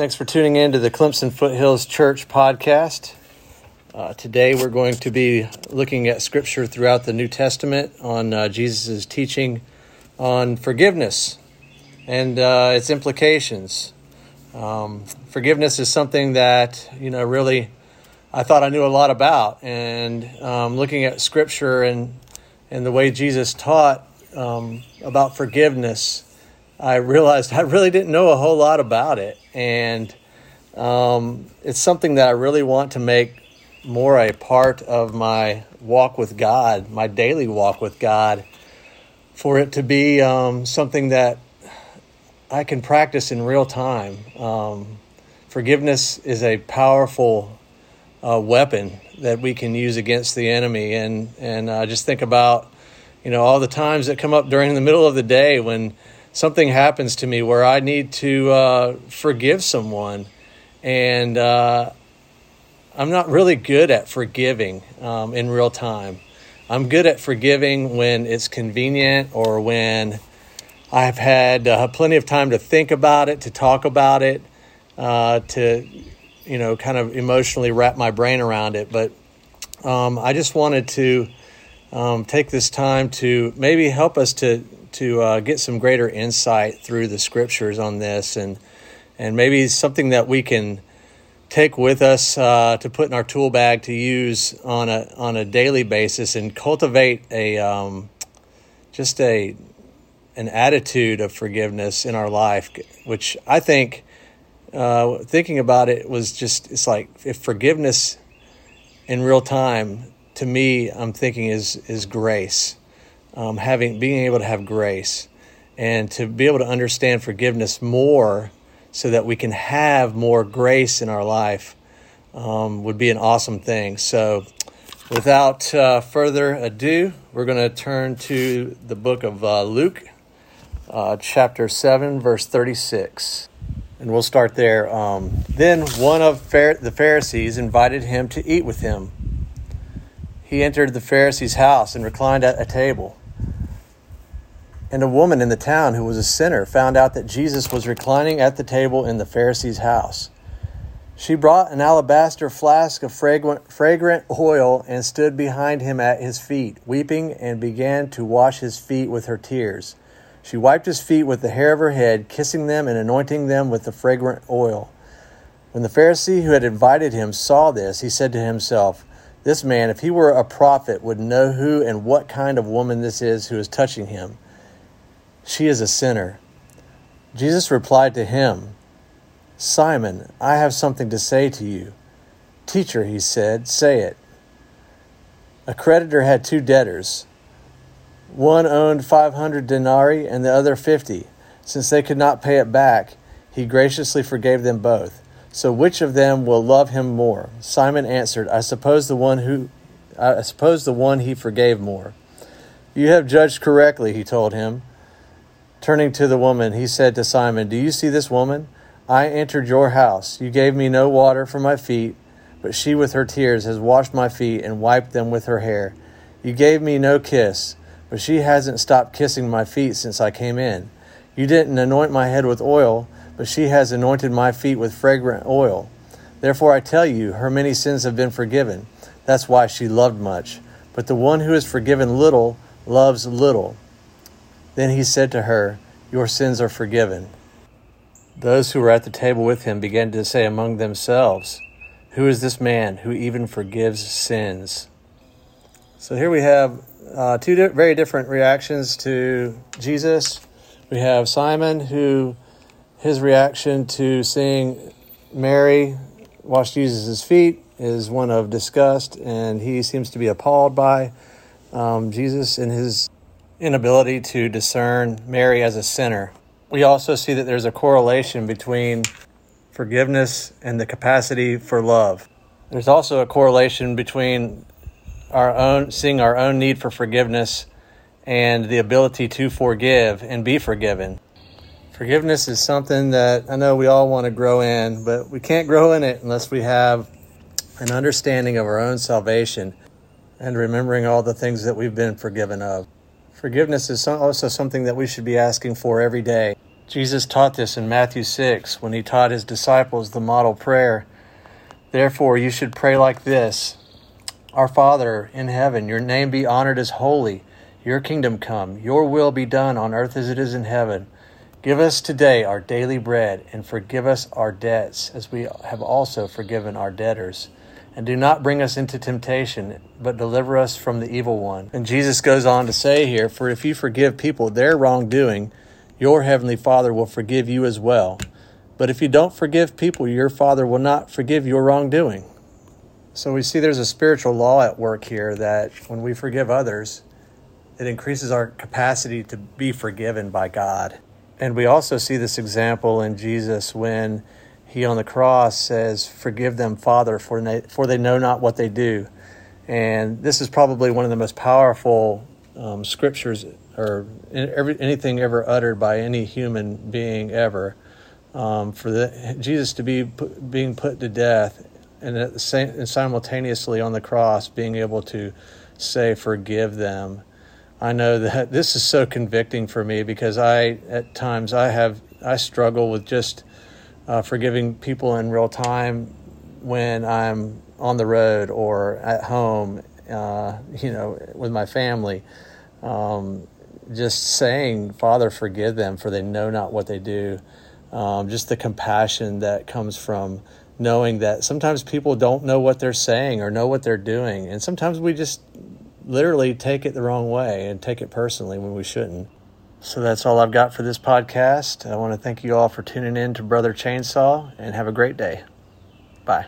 Thanks for tuning in to the Clemson Foothills Church podcast. Uh, today we're going to be looking at scripture throughout the New Testament on uh, Jesus' teaching on forgiveness and uh, its implications. Um, forgiveness is something that, you know, really I thought I knew a lot about. And um, looking at scripture and, and the way Jesus taught um, about forgiveness, I realized I really didn't know a whole lot about it. And um, it's something that I really want to make more a part of my walk with God, my daily walk with God, for it to be um, something that I can practice in real time. Um, forgiveness is a powerful uh, weapon that we can use against the enemy, and and uh, just think about you know all the times that come up during the middle of the day when something happens to me where I need to uh, forgive someone, and uh, I'm not really good at forgiving um, in real time. I'm good at forgiving when it's convenient or when I've had uh, plenty of time to think about it, to talk about it, uh, to you know, kind of emotionally wrap my brain around it. But um, I just wanted to um, take this time to maybe help us to to uh, get some greater insight through the scriptures on this, and and maybe something that we can take with us uh, to put in our tool bag to use on a on a daily basis and cultivate a um, just a an attitude of forgiveness in our life, which I think uh, thinking about it was just it's like if forgiveness in real time to me I'm thinking is is grace, um, having being able to have grace and to be able to understand forgiveness more so that we can have more grace in our life um, would be an awesome thing. So, without uh, further ado, we're going to turn to the book of uh, Luke, uh, chapter 7, verse 36. And we'll start there. Um, then one of the Pharisees invited him to eat with him. He entered the Pharisee's house and reclined at a table. And a woman in the town who was a sinner found out that Jesus was reclining at the table in the Pharisee's house. She brought an alabaster flask of fragrant, oil and stood behind him at his feet, weeping, and began to wash his feet with her tears. She wiped his feet with the hair of her head, kissing them and anointing them with the fragrant oil. When the Pharisee who had invited him saw this, he said to himself, This man, if he were a prophet, would know who and what kind of woman this is who is touching him she is a sinner. Jesus replied to him, Simon, I have something to say to you. Teacher, he said, say it. A creditor had two debtors. One owned 500 denarii and the other 50. Since they could not pay it back, he graciously forgave them both. So which of them will love him more? Simon answered, I suppose the one who I suppose the one he forgave more. You have judged correctly, he told him. Turning to the woman, he said to Simon, Do you see this woman? I entered your house. You gave me no water for my feet, but she with her tears has washed my feet and wiped them with her hair. You gave me no kiss, but she hasn't stopped kissing my feet since I came in. You didn't anoint my head with oil, but she has anointed my feet with fragrant oil. Therefore I tell you, her many sins have been forgiven. That's why she loved much. But the one who is forgiven little loves little. Then he said to her, Your sins are forgiven. Those who were at the table with him began to say among themselves, Who is this man who even forgives sins? So here we have uh, two di- very different reactions to Jesus. We have Simon, who his reaction to seeing Mary wash Jesus' feet is one of disgust, and he seems to be appalled by um, Jesus in his inability to discern Mary as a sinner. We also see that there's a correlation between forgiveness and the capacity for love. There's also a correlation between our own seeing our own need for forgiveness and the ability to forgive and be forgiven. Forgiveness is something that I know we all want to grow in, but we can't grow in it unless we have an understanding of our own salvation and remembering all the things that we've been forgiven of. Forgiveness is also something that we should be asking for every day. Jesus taught this in Matthew 6 when he taught his disciples the model prayer. Therefore, you should pray like this Our Father in heaven, your name be honored as holy, your kingdom come, your will be done on earth as it is in heaven. Give us today our daily bread, and forgive us our debts, as we have also forgiven our debtors. And do not bring us into temptation, but deliver us from the evil one. And Jesus goes on to say here For if you forgive people their wrongdoing, your heavenly Father will forgive you as well. But if you don't forgive people, your Father will not forgive your wrongdoing. So we see there's a spiritual law at work here that when we forgive others, it increases our capacity to be forgiven by God. And we also see this example in Jesus when he on the cross says, Forgive them, Father, for they, for they know not what they do. And this is probably one of the most powerful um, scriptures or every, anything ever uttered by any human being ever. Um, for the, Jesus to be put, being put to death and, same, and simultaneously on the cross being able to say, Forgive them I know that this is so convicting for me because I, at times, I have I struggle with just uh, forgiving people in real time when I'm on the road or at home, uh, you know, with my family. Um, just saying, Father, forgive them, for they know not what they do. Um, just the compassion that comes from knowing that sometimes people don't know what they're saying or know what they're doing, and sometimes we just literally take it the wrong way and take it personally when we shouldn't. So that's all I've got for this podcast. I want to thank you all for tuning in to Brother Chainsaw and have a great day. Bye.